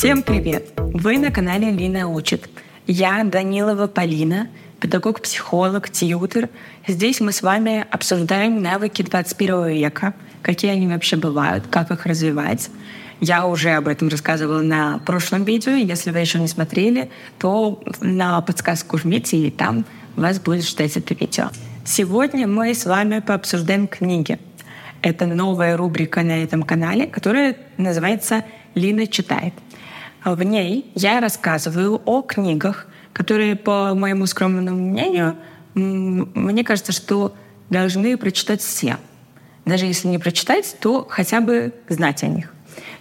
Всем привет! Вы на канале Лина учит. Я Данилова Полина, педагог-психолог, тьютер. Здесь мы с вами обсуждаем навыки 21 века, какие они вообще бывают, как их развивать. Я уже об этом рассказывала на прошлом видео. Если вы еще не смотрели, то на подсказку жмите, и там вас будет ждать это видео. Сегодня мы с вами пообсуждаем книги. Это новая рубрика на этом канале, которая называется «Лина читает». В ней я рассказываю о книгах, которые, по моему скромному мнению, мне кажется, что должны прочитать все. Даже если не прочитать, то хотя бы знать о них.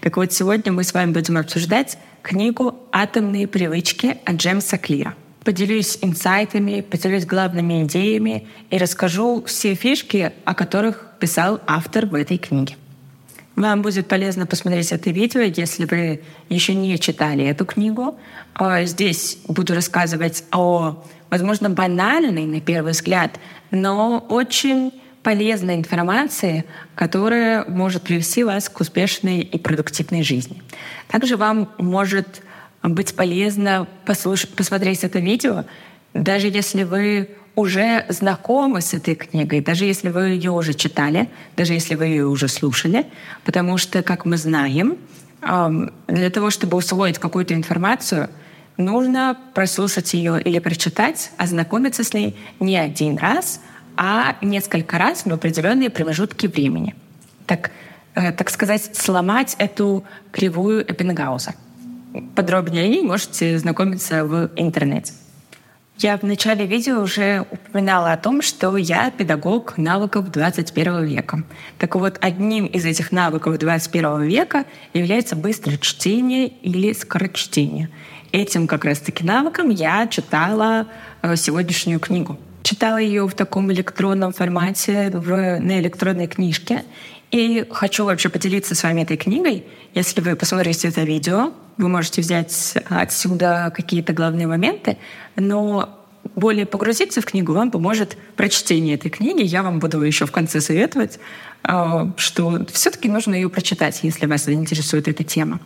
Так вот, сегодня мы с вами будем обсуждать книгу «Атомные привычки» от Джеймса Клира. Поделюсь инсайтами, поделюсь главными идеями и расскажу все фишки, о которых писал автор в этой книге. Вам будет полезно посмотреть это видео, если вы еще не читали эту книгу. А, здесь буду рассказывать о, возможно, банальной на первый взгляд, но очень полезной информации, которая может привести вас к успешной и продуктивной жизни. Также вам может быть полезно послушать, посмотреть это видео, даже если вы уже знакомы с этой книгой, даже если вы ее уже читали, даже если вы ее уже слушали, потому что, как мы знаем, для того, чтобы усвоить какую-то информацию, нужно прослушать ее или прочитать, ознакомиться с ней не один раз, а несколько раз в определенные промежутки времени. Так, э, так сказать, сломать эту кривую Эппенгауза. Подробнее можете знакомиться в интернете. Я в начале видео уже упоминала о том, что я педагог навыков 21 века. Так вот, одним из этих навыков 21 века является быстрое чтение или скорочтение. Этим как раз-таки навыком я читала э, сегодняшнюю книгу. Читала ее в таком электронном формате, в, на электронной книжке. И хочу вообще поделиться с вами этой книгой. Если вы посмотрите это видео, вы можете взять отсюда какие-то главные моменты, но более погрузиться в книгу вам поможет прочтение этой книги. Я вам буду еще в конце советовать, а, что все-таки нужно ее прочитать, если вас заинтересует эта тема.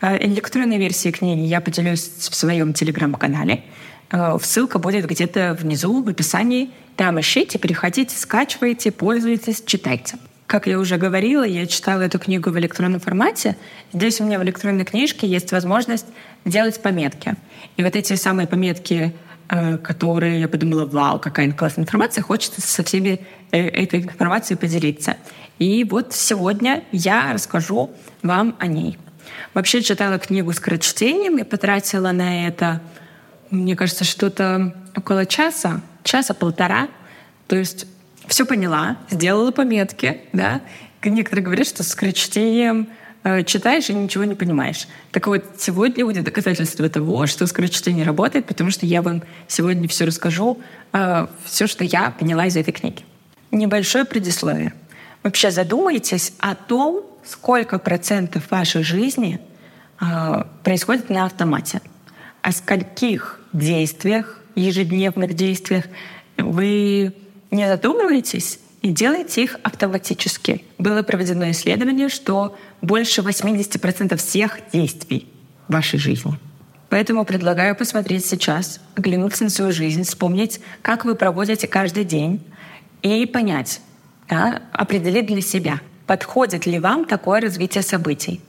А, электронной версии книги я поделюсь в своем телеграм-канале. А, ссылка будет где-то внизу в описании. Там ищите, переходите, скачивайте, пользуйтесь, читайте. Как я уже говорила, я читала эту книгу в электронном формате. Здесь у меня в электронной книжке есть возможность делать пометки. И вот эти самые пометки, э, которые я подумала, вау, какая классная информация, хочется со всеми э, этой информацией поделиться. И вот сегодня я расскажу вам о ней. Вообще читала книгу скорочтением и потратила на это, мне кажется, что-то около часа, часа-полтора. То есть все поняла, сделала пометки, да. Некоторые говорят, что с крочтением э, читаешь и ничего не понимаешь. Так вот, сегодня будет доказательство того, что скорочтение работает, потому что я вам сегодня все расскажу, э, все, что я поняла из этой книги. Небольшое предисловие. Вообще задумайтесь о том, сколько процентов вашей жизни э, происходит на автомате, о скольких действиях, ежедневных действиях вы не задумывайтесь и делайте их автоматически. Было проведено исследование, что больше 80% всех действий в вашей жизни. Поэтому предлагаю посмотреть сейчас, оглянуться на свою жизнь, вспомнить, как вы проводите каждый день и понять, да, определить для себя, подходит ли вам такое развитие событий.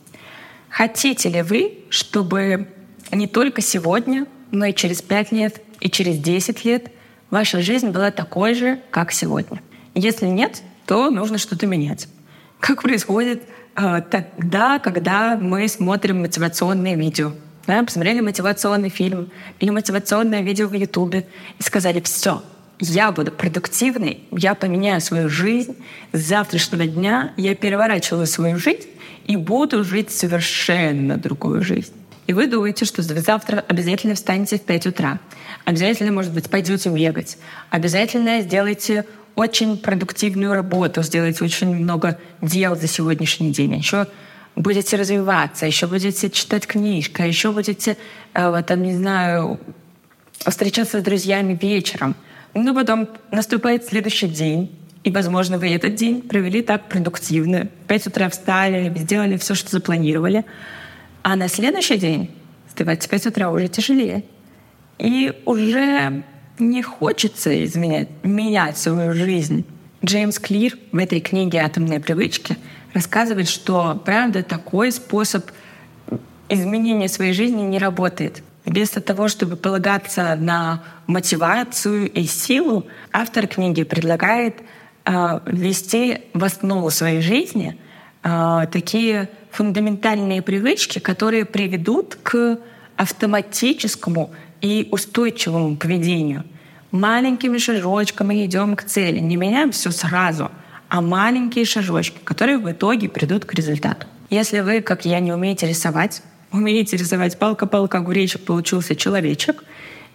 Хотите ли вы, чтобы не только сегодня, но и через 5 лет, и через 10 лет — ваша жизнь была такой же, как сегодня. Если нет, то нужно что-то менять. Как происходит э, тогда, когда мы смотрим мотивационные видео. Да, посмотрели мотивационный фильм или мотивационное видео в Ютубе и сказали, все, я буду продуктивной, я поменяю свою жизнь, с завтрашнего дня я переворачиваю свою жизнь и буду жить совершенно другую жизнь. И вы думаете, что завтра обязательно встанете в 5 утра, обязательно, может быть, пойдете бегать, обязательно сделайте очень продуктивную работу, сделайте очень много дел за сегодняшний день, еще будете развиваться, еще будете читать книжки, еще будете, э, там, не знаю, встречаться с друзьями вечером. Но потом наступает следующий день, и, возможно, вы этот день провели так продуктивно. В 5 утра встали, сделали все, что запланировали. А на следующий день вставать в 5 утра уже тяжелее. И уже не хочется изменять, менять свою жизнь. Джеймс Клир в этой книге «Атомные привычки» рассказывает, что, правда, такой способ изменения своей жизни не работает. Вместо того, чтобы полагаться на мотивацию и силу, автор книги предлагает э, ввести в основу своей жизни э, такие фундаментальные привычки, которые приведут к автоматическому и устойчивому поведению. Маленькими шажочками идем к цели. Не меняем все сразу, а маленькие шажочки, которые в итоге придут к результату. Если вы, как я, не умеете рисовать, умеете рисовать палка-палка, огуречек, получился человечек.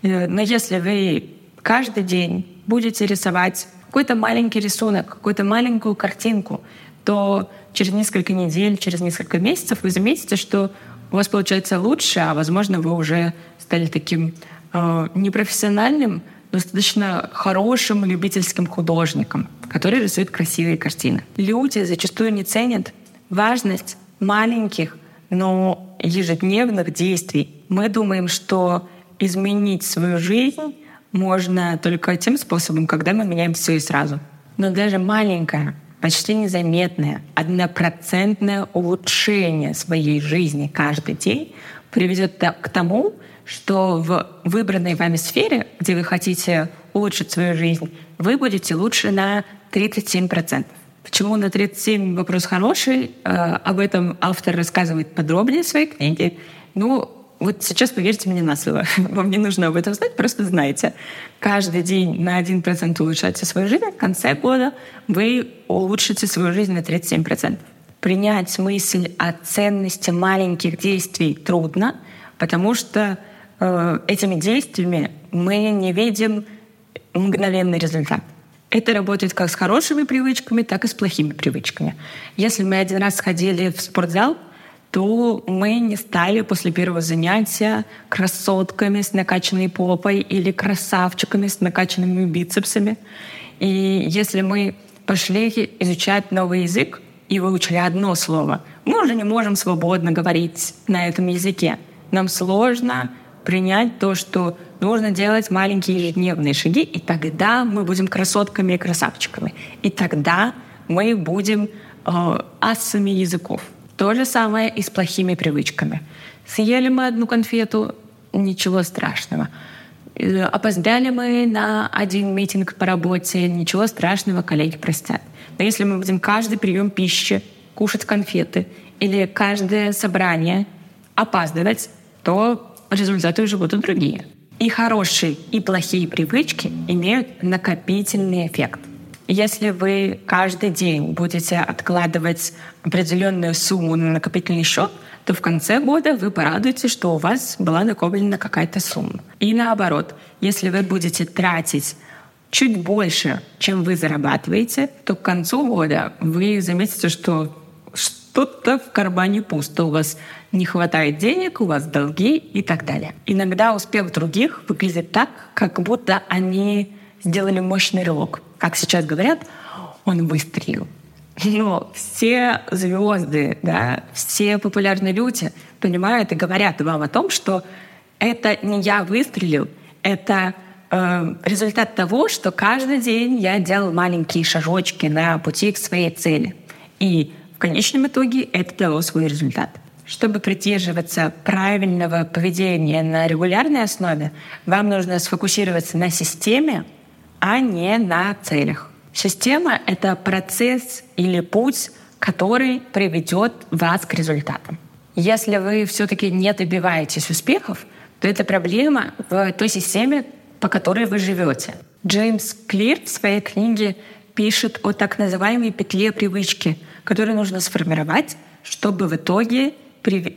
Э, но если вы каждый день будете рисовать какой-то маленький рисунок, какую-то маленькую картинку, то через несколько недель, через несколько месяцев вы заметите, что у вас получается лучше, а возможно вы уже стали таким э, непрофессиональным, достаточно хорошим любительским художником, который рисует красивые картины. Люди зачастую не ценят важность маленьких, но ежедневных действий. Мы думаем, что изменить свою жизнь можно только тем способом, когда мы меняем все и сразу. Но даже маленькое, почти незаметное, однопроцентное улучшение своей жизни каждый день приведет к тому, что в выбранной вами сфере, где вы хотите улучшить свою жизнь, вы будете лучше на 37%. Почему на 37 вопрос хороший? Э, об этом автор рассказывает подробнее в своей книге. Ну, вот сейчас поверьте мне на слово. Вам не нужно об этом знать, просто знайте. Каждый день на 1% улучшайте свою жизнь, в конце года вы улучшите свою жизнь на 37%. Принять мысль о ценности маленьких действий трудно, потому что э, этими действиями мы не видим мгновенный результат. Это работает как с хорошими привычками, так и с плохими привычками. Если мы один раз сходили в спортзал, то мы не стали после первого занятия красотками с накачанной попой или красавчиками с накачанными бицепсами. И если мы пошли изучать новый язык и выучили одно слово, мы уже не можем свободно говорить на этом языке. Нам сложно принять то, что нужно делать маленькие ежедневные шаги, и тогда мы будем красотками и красавчиками. И тогда мы будем э, асами языков. То же самое и с плохими привычками. Съели мы одну конфету, ничего страшного. Э, опоздали мы на один митинг по работе, ничего страшного, коллеги простят. Но если мы будем каждый прием пищи кушать конфеты или каждое собрание опаздывать, то результаты уже будут другие. И хорошие, и плохие привычки имеют накопительный эффект. Если вы каждый день будете откладывать определенную сумму на накопительный счет, то в конце года вы порадуетесь, что у вас была накоплена какая-то сумма. И наоборот, если вы будете тратить чуть больше, чем вы зарабатываете, то к концу года вы заметите, что что-то в кармане пусто, у вас не хватает денег, у вас долги и так далее. Иногда успех других выглядит так, как будто они сделали мощный рывок. Как сейчас говорят, он выстрелил. Но все звезды, да, все популярные люди понимают и говорят вам о том, что это не я выстрелил, это э, результат того, что каждый день я делал маленькие шажочки на пути к своей цели. И в конечном итоге это дало свой результат. Чтобы придерживаться правильного поведения на регулярной основе, вам нужно сфокусироваться на системе, а не на целях. Система — это процесс или путь, который приведет вас к результатам. Если вы все-таки не добиваетесь успехов, то это проблема в той системе, по которой вы живете. Джеймс Клир в своей книге пишет о так называемой петле привычки, которую нужно сформировать, чтобы в итоге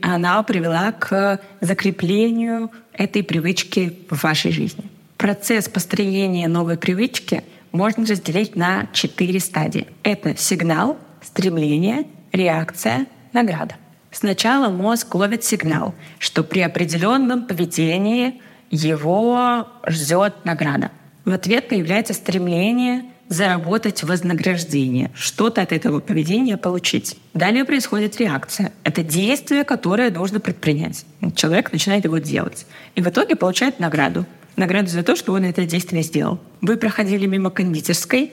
она привела к закреплению этой привычки в вашей жизни. Процесс построения новой привычки можно разделить на четыре стадии. Это сигнал, стремление, реакция, награда. Сначала мозг ловит сигнал, что при определенном поведении его ждет награда. В ответ появляется стремление заработать вознаграждение, что-то от этого поведения получить. Далее происходит реакция. Это действие, которое нужно предпринять. Человек начинает его делать. И в итоге получает награду. Награду за то, что он это действие сделал. Вы проходили мимо кондитерской,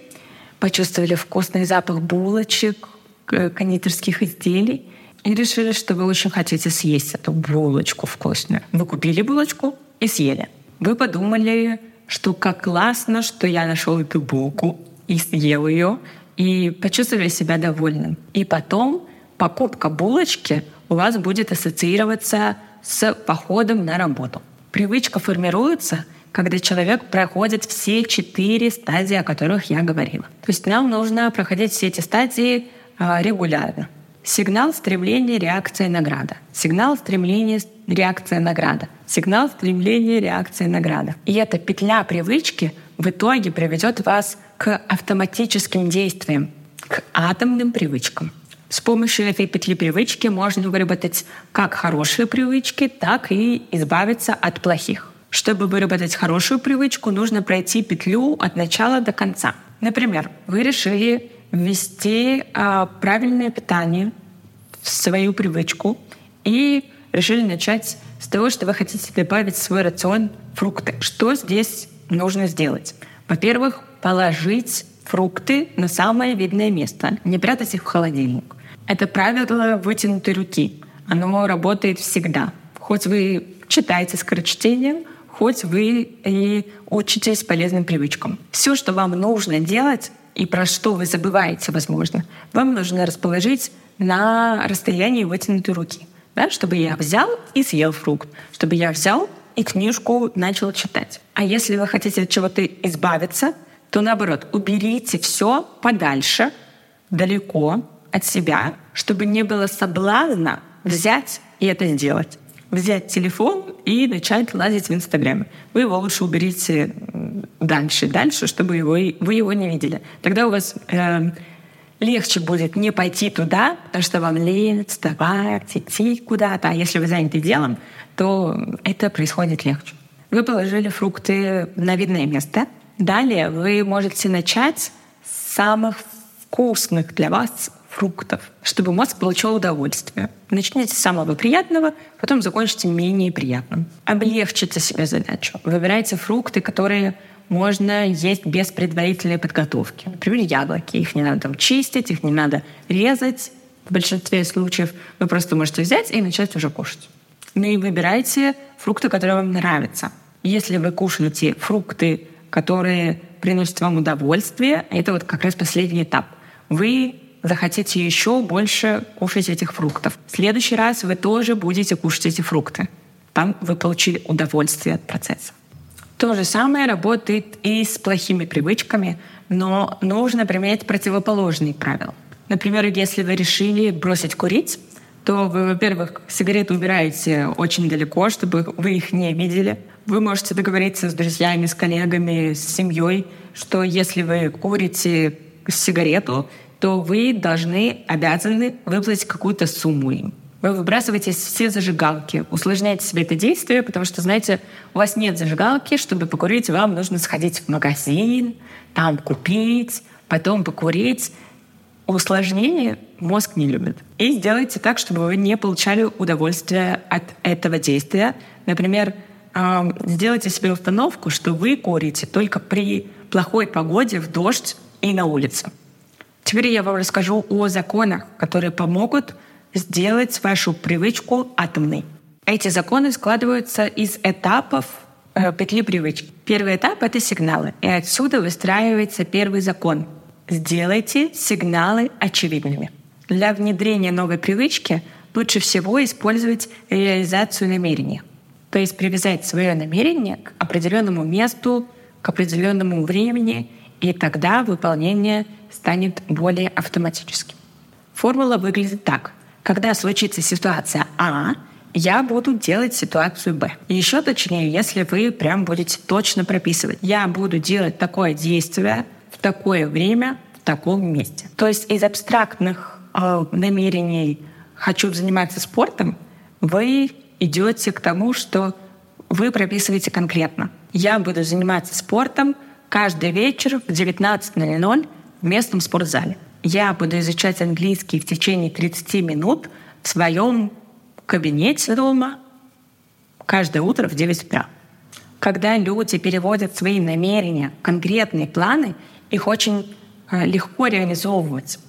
почувствовали вкусный запах булочек, кондитерских изделий и решили, что вы очень хотите съесть эту булочку вкусную. Вы купили булочку и съели. Вы подумали, что как классно, что я нашел эту булку и съел ее, и почувствовали себя довольным. И потом покупка булочки у вас будет ассоциироваться с походом на работу. Привычка формируется, когда человек проходит все четыре стадии, о которых я говорила. То есть нам нужно проходить все эти стадии а, регулярно. Сигнал стремления, реакция, награда. Сигнал стремления, реакция, награда. Сигнал стремления, реакция, награда. И эта петля привычки в итоге приведет вас к автоматическим действиям, к атомным привычкам. С помощью этой петли привычки можно выработать как хорошие привычки, так и избавиться от плохих. Чтобы выработать хорошую привычку, нужно пройти петлю от начала до конца. Например, вы решили ввести а, правильное питание в свою привычку и решили начать с того, что вы хотите добавить в свой рацион фрукты. Что здесь нужно сделать? Во-первых, положить фрукты на самое видное место, не прятать их в холодильник. Это правило вытянутой руки. Оно работает всегда. Хоть вы читаете скорочтением, хоть вы и учитесь полезным привычкам. Все, что вам нужно делать, и про что вы забываете, возможно, вам нужно расположить на расстоянии вытянутой руки. Да, чтобы я взял и съел фрукт, чтобы я взял и книжку начал читать. А если вы хотите от чего-то избавиться, то наоборот, уберите все подальше, далеко от себя, чтобы не было соблазна взять и это сделать. Взять телефон и начать лазить в Инстаграме. Вы его лучше уберите дальше, дальше, чтобы его, вы его не видели. Тогда у вас э, легче будет не пойти туда, потому что вам лень вставать, идти куда-то. А если вы заняты делом, то это происходит легче. Вы положили фрукты на видное место. Далее вы можете начать с самых вкусных для вас фруктов, чтобы мозг получил удовольствие. Начните с самого приятного, потом закончите менее приятным. Облегчите себе задачу. Выбирайте фрукты, которые можно есть без предварительной подготовки. Например, яблоки. Их не надо там чистить, их не надо резать. В большинстве случаев вы просто можете взять и начать уже кушать. Ну и выбирайте фрукты, которые вам нравятся. Если вы кушаете фрукты, которые приносят вам удовольствие, это вот как раз последний этап. Вы захотите еще больше кушать этих фруктов. В следующий раз вы тоже будете кушать эти фрукты. Там вы получили удовольствие от процесса. То же самое работает и с плохими привычками, но нужно применять противоположные правила. Например, если вы решили бросить курить, то вы, во-первых, сигареты убираете очень далеко, чтобы вы их не видели. Вы можете договориться с друзьями, с коллегами, с семьей, что если вы курите сигарету, то вы должны, обязаны выплатить какую-то сумму им. Вы выбрасываете все зажигалки, усложняете себе это действие, потому что, знаете, у вас нет зажигалки, чтобы покурить, вам нужно сходить в магазин, там купить, потом покурить. Усложнение мозг не любит. И сделайте так, чтобы вы не получали удовольствие от этого действия. Например, сделайте себе установку, что вы курите только при плохой погоде, в дождь и на улице. Теперь я вам расскажу о законах, которые помогут сделать вашу привычку атомной. Эти законы складываются из этапов э, петли привычки. Первый этап — это сигналы. И отсюда выстраивается первый закон. Сделайте сигналы очевидными. Для внедрения новой привычки лучше всего использовать реализацию намерения. То есть привязать свое намерение к определенному месту, к определенному времени, и тогда выполнение станет более автоматическим. Формула выглядит так. Когда случится ситуация А, я буду делать ситуацию Б. Еще точнее, если вы прям будете точно прописывать. Я буду делать такое действие в такое время, в таком месте. То есть из абстрактных э, намерений «хочу заниматься спортом» вы идете к тому, что вы прописываете конкретно. Я буду заниматься спортом каждый вечер в 19.00 в местном спортзале. Я буду изучать английский в течение 30 минут в своем кабинете дома каждое утро в 9 утра. Когда люди переводят свои намерения, конкретные планы, их очень э, легко реализовывать.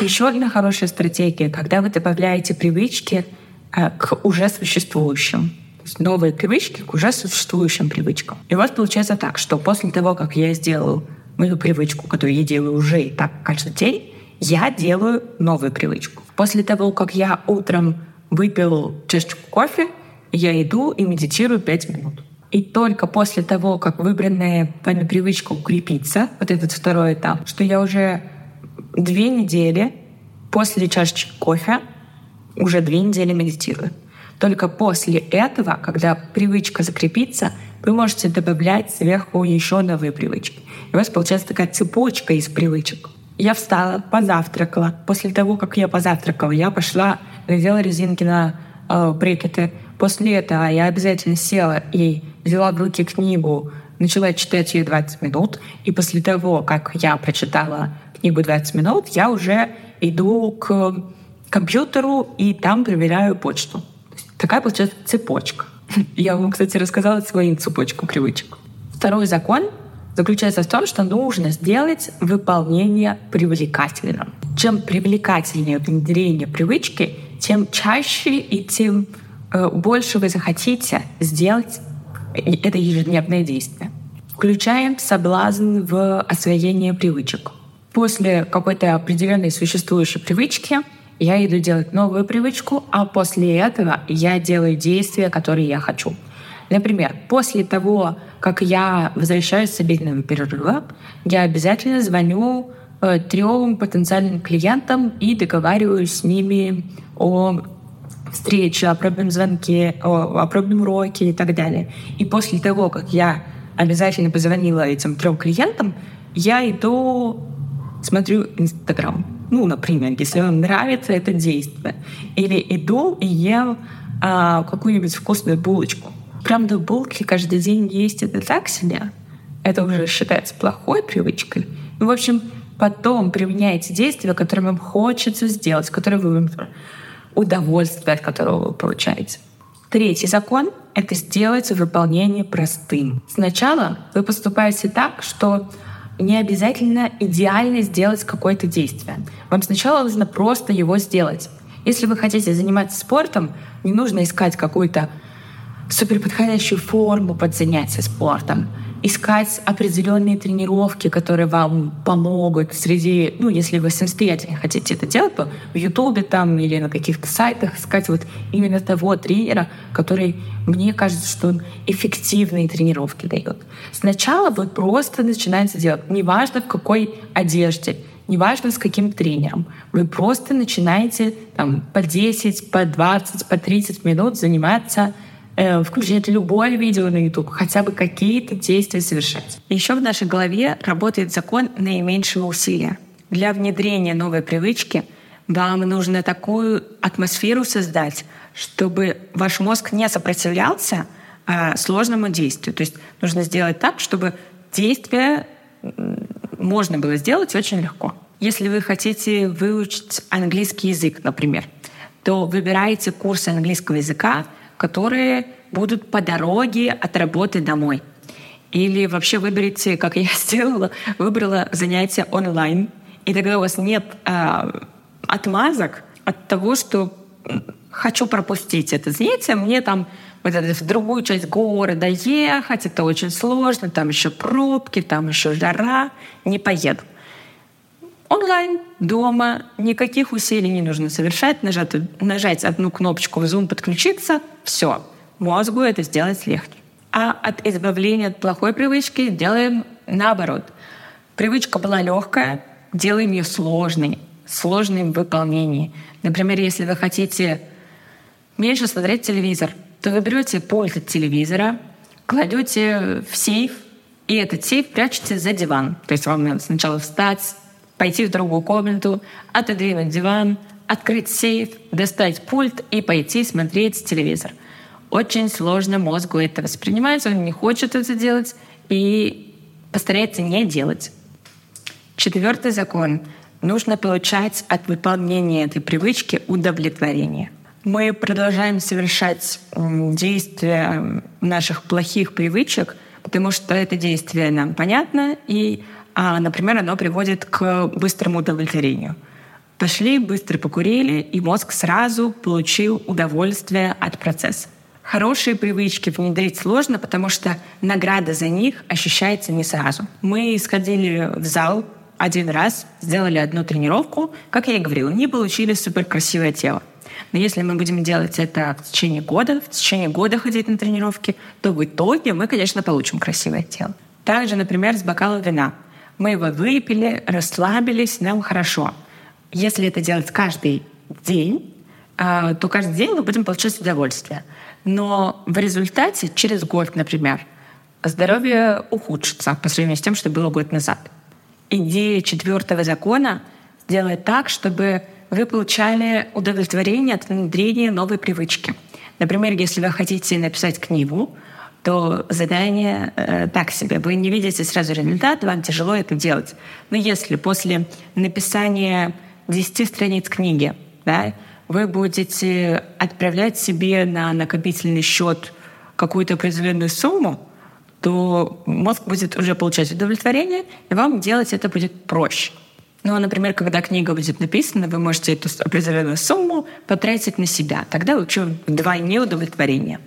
Еще одна хорошая стратегия, когда вы добавляете привычки э, к уже существующим. Новые привычки к уже существующим привычкам. И вас получается так, что после того, как я сделаю мою привычку, которую я делаю уже и так каждый день, я делаю новую привычку. После того, как я утром выпил чашечку кофе, я иду и медитирую 5 минут. И только после того, как выбранная вами привычка укрепится, вот этот второй этап, что я уже две недели после чашечки кофе уже две недели медитирую. Только после этого, когда привычка закрепится, вы можете добавлять сверху еще новые привычки. И у вас получается такая цепочка из привычек. Я встала, позавтракала. После того, как я позавтракала, я пошла, надела резинки на э, брекеты. После этого я обязательно села и взяла в руки книгу, начала читать ее 20 минут. И после того, как я прочитала книгу 20 минут, я уже иду к компьютеру и там проверяю почту. Такая получается цепочка. Я вам, кстати, рассказала свою цепочку привычек. Второй закон заключается в том, что нужно сделать выполнение привлекательным. Чем привлекательнее внедрение привычки, тем чаще и тем э, больше вы захотите сделать это ежедневное действие. Включаем соблазн в освоение привычек. После какой-то определенной существующей привычки я иду делать новую привычку, а после этого я делаю действия, которые я хочу. Например, после того, как я возвращаюсь с обеденного перерыва, я обязательно звоню э, трем потенциальным клиентам и договариваюсь с ними о встрече, о пробном звонке, о, о пробном уроке и так далее. И после того, как я обязательно позвонила этим трем клиентам, я иду, смотрю Инстаграм. Ну, например, если вам нравится это действие. Или иду и ем а, какую-нибудь вкусную булочку. Правда, булки каждый день есть это так себе. Это уже считается плохой привычкой. Ну, в общем, потом применяете действия, которые вам хочется сделать, которые вы удовольствие, от которого вы получаете. Третий закон — это сделать выполнение простым. Сначала вы поступаете так, что не обязательно идеально сделать какое-то действие. Вам сначала нужно просто его сделать. Если вы хотите заниматься спортом, не нужно искать какую-то супер подходящую форму под занятие спортом, искать определенные тренировки, которые вам помогут среди, ну, если вы самостоятельно хотите это делать, то в Ютубе там или на каких-то сайтах искать вот именно того тренера, который, мне кажется, что он эффективные тренировки дает. Сначала вы просто начинаете делать, неважно в какой одежде, неважно с каким тренером. Вы просто начинаете там, по 10, по 20, по 30 минут заниматься включать любое видео на YouTube, хотя бы какие-то действия совершать. Еще в нашей голове работает закон наименьшего усилия. Для внедрения новой привычки вам нужно такую атмосферу создать, чтобы ваш мозг не сопротивлялся а, сложному действию. То есть нужно сделать так, чтобы действие можно было сделать очень легко. Если вы хотите выучить английский язык, например, то выбирайте курсы английского языка, которые будут по дороге от работы домой. Или вообще выберите, как я сделала, выбрала занятия онлайн. И тогда у вас нет э, отмазок от того, что хочу пропустить это занятие, мне там вот это, в другую часть города ехать, это очень сложно, там еще пробки, там еще жара, не поеду. Онлайн, дома, никаких усилий не нужно совершать, нажать, нажать одну кнопочку в Zoom, подключиться, все мозгу это сделать легче. А от избавления от плохой привычки делаем наоборот. Привычка была легкая, делаем ее сложной, сложной в выполнении. Например, если вы хотите меньше смотреть телевизор, то вы берете пульт от телевизора, кладете в сейф, и этот сейф прячете за диван. То есть вам надо сначала встать, пойти в другую комнату, отодвинуть диван, открыть сейф, достать пульт и пойти смотреть телевизор — очень сложно мозгу это воспринимать, он не хочет это делать, и постарается не делать. Четвертый закон. Нужно получать от выполнения этой привычки удовлетворение. Мы продолжаем совершать действия наших плохих привычек, потому что это действие нам понятно, и, а, например, оно приводит к быстрому удовлетворению. Пошли, быстро покурили, и мозг сразу получил удовольствие от процесса. Хорошие привычки внедрить сложно, потому что награда за них ощущается не сразу. Мы сходили в зал один раз, сделали одну тренировку, как я и говорила, не получили супер красивое тело. Но если мы будем делать это в течение года, в течение года ходить на тренировки, то в итоге мы, конечно, получим красивое тело. Также, например, с бокала вина. Мы его выпили, расслабились, нам хорошо. Если это делать каждый день, а, то каждый день мы будем получать удовольствие. Но в результате, через год, например, здоровье ухудшится по сравнению с тем, что было год назад. Идея четвертого закона сделать так, чтобы вы получали удовлетворение от внедрения новой привычки. Например, если вы хотите написать книгу, то задание э, так себе. Вы не видите сразу результат, вам тяжело это делать. Но если после написания 10 страниц книги да, вы будете отправлять себе на накопительный счет какую-то определенную сумму, то мозг будет уже получать удовлетворение, и вам делать это будет проще. Ну, а, например, когда книга будет написана, вы можете эту определенную сумму потратить на себя. Тогда лучше вдвойне удовлетворение.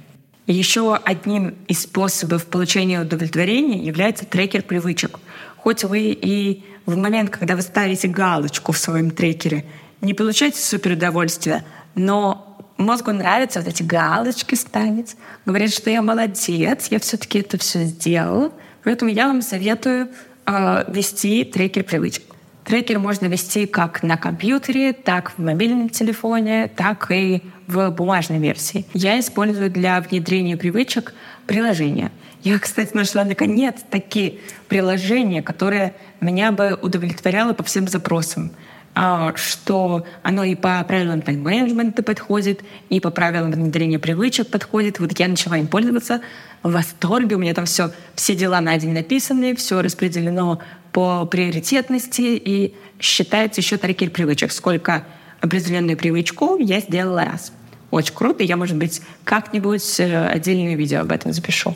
Еще одним из способов получения удовлетворения является трекер привычек. Хоть вы и в момент, когда вы ставите галочку в своем трекере, не получаете супер удовольствия, но мозгу нравится вот эти галочки ставить, говорит, что я молодец, я все-таки это все сделал. Поэтому я вам советую э, вести трекер привычек. Трекер можно вести как на компьютере, так в мобильном телефоне, так и в бумажной версии. Я использую для внедрения привычек приложения. Я, кстати, нашла наконец такие приложения, которые меня бы удовлетворяло по всем запросам а, что оно и по правилам тайм-менеджмента подходит, и по правилам внедрения привычек подходит. Вот я начала им пользоваться в восторге. У меня там все, все дела на день написаны, все распределено по приоритетности и считается еще трекер привычек. Сколько определенную привычку я сделала раз. Очень круто. Я, может быть, как-нибудь э, отдельное видео об этом запишу.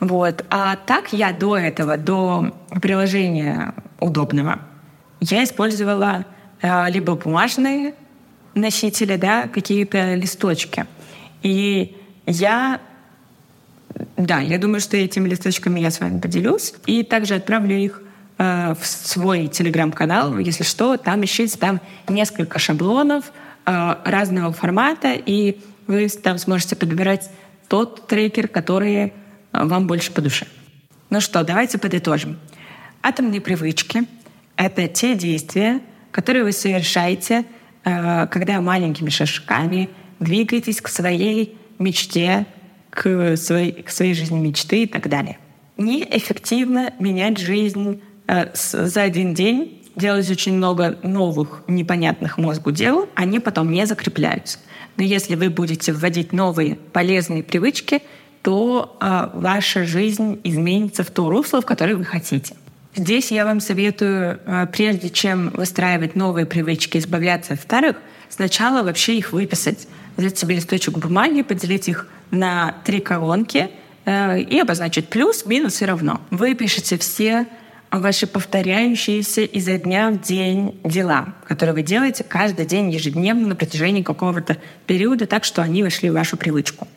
Вот. А так я до этого, до приложения удобного, я использовала э, либо бумажные носители, да, какие-то листочки. И я да, я думаю, что этими листочками я с вами поделюсь. И также отправлю их в свой телеграм-канал. Если что, там ищите там несколько шаблонов э, разного формата, и вы там сможете подбирать тот трекер, который э, вам больше по душе. Ну что, давайте подытожим. Атомные привычки — это те действия, которые вы совершаете, э, когда маленькими шажками двигаетесь к своей мечте, к своей, к своей жизни мечты и так далее. Неэффективно менять жизнь э, за один день, делать очень много новых непонятных мозгу дел, они потом не закрепляются. Но если вы будете вводить новые полезные привычки, то э, ваша жизнь изменится в то русло, в которое вы хотите. Здесь я вам советую, э, прежде чем выстраивать новые привычки, избавляться от старых, сначала вообще их выписать. Взять себе листочек бумаги, поделить их на три колонки э, и обозначить плюс, минус и равно. Вы пишете все ваши повторяющиеся изо дня в день дела, которые вы делаете каждый день ежедневно на протяжении какого-то периода, так что они вошли в вашу привычку.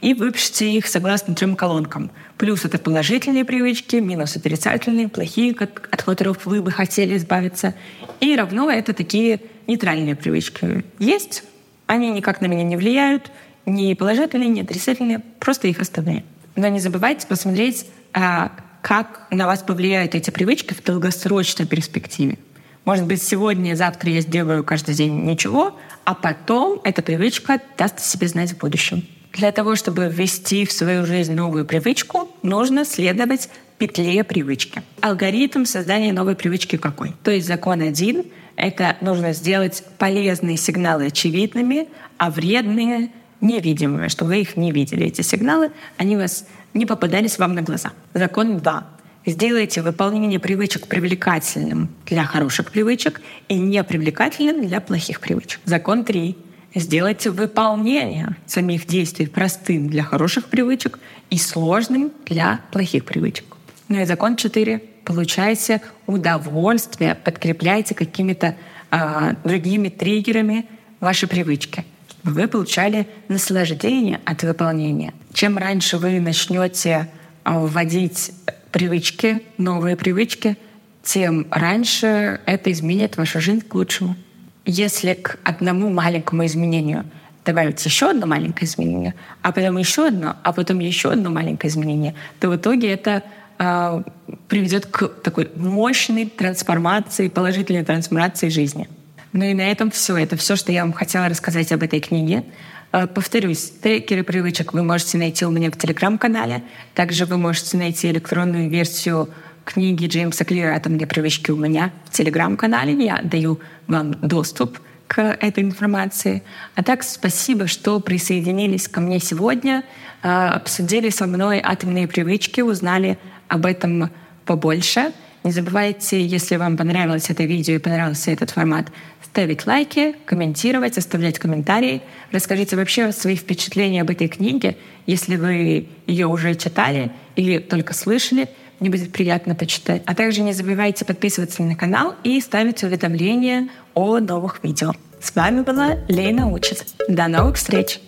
И выпишите их согласно трем колонкам. Плюс это положительные привычки, минус отрицательные, плохие, от которых вы бы хотели избавиться. И равно это такие нейтральные привычки. Есть, они никак на меня не влияют, ни положительные, ни отрицательные, просто их оставляем. Но не забывайте посмотреть, а, как на вас повлияют эти привычки в долгосрочной перспективе. Может быть, сегодня, завтра я сделаю каждый день ничего, а потом эта привычка даст себе знать в будущем. Для того, чтобы ввести в свою жизнь новую привычку, нужно следовать петле привычки. Алгоритм создания новой привычки какой? То есть закон один — это нужно сделать полезные сигналы очевидными, а вредные невидимыми, что вы их не видели. Эти сигналы, они вас не попадались вам на глаза. Закон 2. Сделайте выполнение привычек привлекательным для хороших привычек и непривлекательным для плохих привычек. Закон 3. Сделайте выполнение самих действий простым для хороших привычек и сложным для плохих привычек. Ну и закон 4. Получайте удовольствие, подкрепляйте какими-то э, другими триггерами ваши привычки. Вы получали наслаждение от выполнения. Чем раньше вы начнете вводить привычки, новые привычки, тем раньше это изменит вашу жизнь к лучшему. Если к одному маленькому изменению добавить еще одно маленькое изменение, а потом еще одно, а потом еще одно маленькое изменение, то в итоге это э, приведет к такой мощной трансформации, положительной трансформации жизни. Ну и на этом все. Это все, что я вам хотела рассказать об этой книге. Э, повторюсь, трекеры привычек вы можете найти у меня в телеграм-канале. Также вы можете найти электронную версию книги Джеймса Клира «Атомные «А привычки» у меня в телеграм-канале. Я даю вам доступ к этой информации. А так, спасибо, что присоединились ко мне сегодня, э, обсудили со мной атомные привычки, узнали об этом побольше. Не забывайте, если вам понравилось это видео и понравился этот формат, ставить лайки, комментировать, оставлять комментарии. Расскажите вообще свои впечатления об этой книге, если вы ее уже читали или только слышали. Мне будет приятно почитать. А также не забывайте подписываться на канал и ставить уведомления о новых видео. С вами была Лена Учит. До новых встреч!